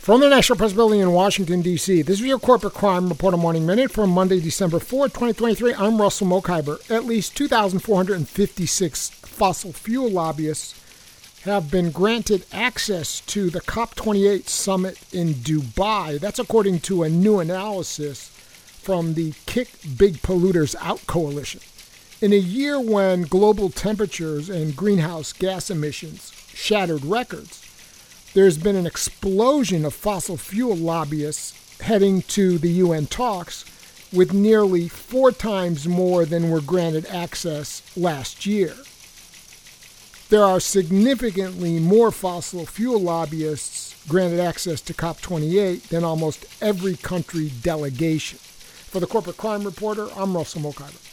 From the National Press Building in Washington, D.C., this is your Corporate Crime Reporter Morning Minute for Monday, December 4, 2023. I'm Russell Mokhiber. At least 2,456 fossil fuel lobbyists have been granted access to the COP28 summit in Dubai. That's according to a new analysis from the Kick Big Polluters Out Coalition. In a year when global temperatures and greenhouse gas emissions shattered records, there's been an explosion of fossil fuel lobbyists heading to the UN talks, with nearly four times more than were granted access last year. There are significantly more fossil fuel lobbyists granted access to COP28 than almost every country delegation. For the Corporate Crime Reporter, I'm Russell Mokhiber.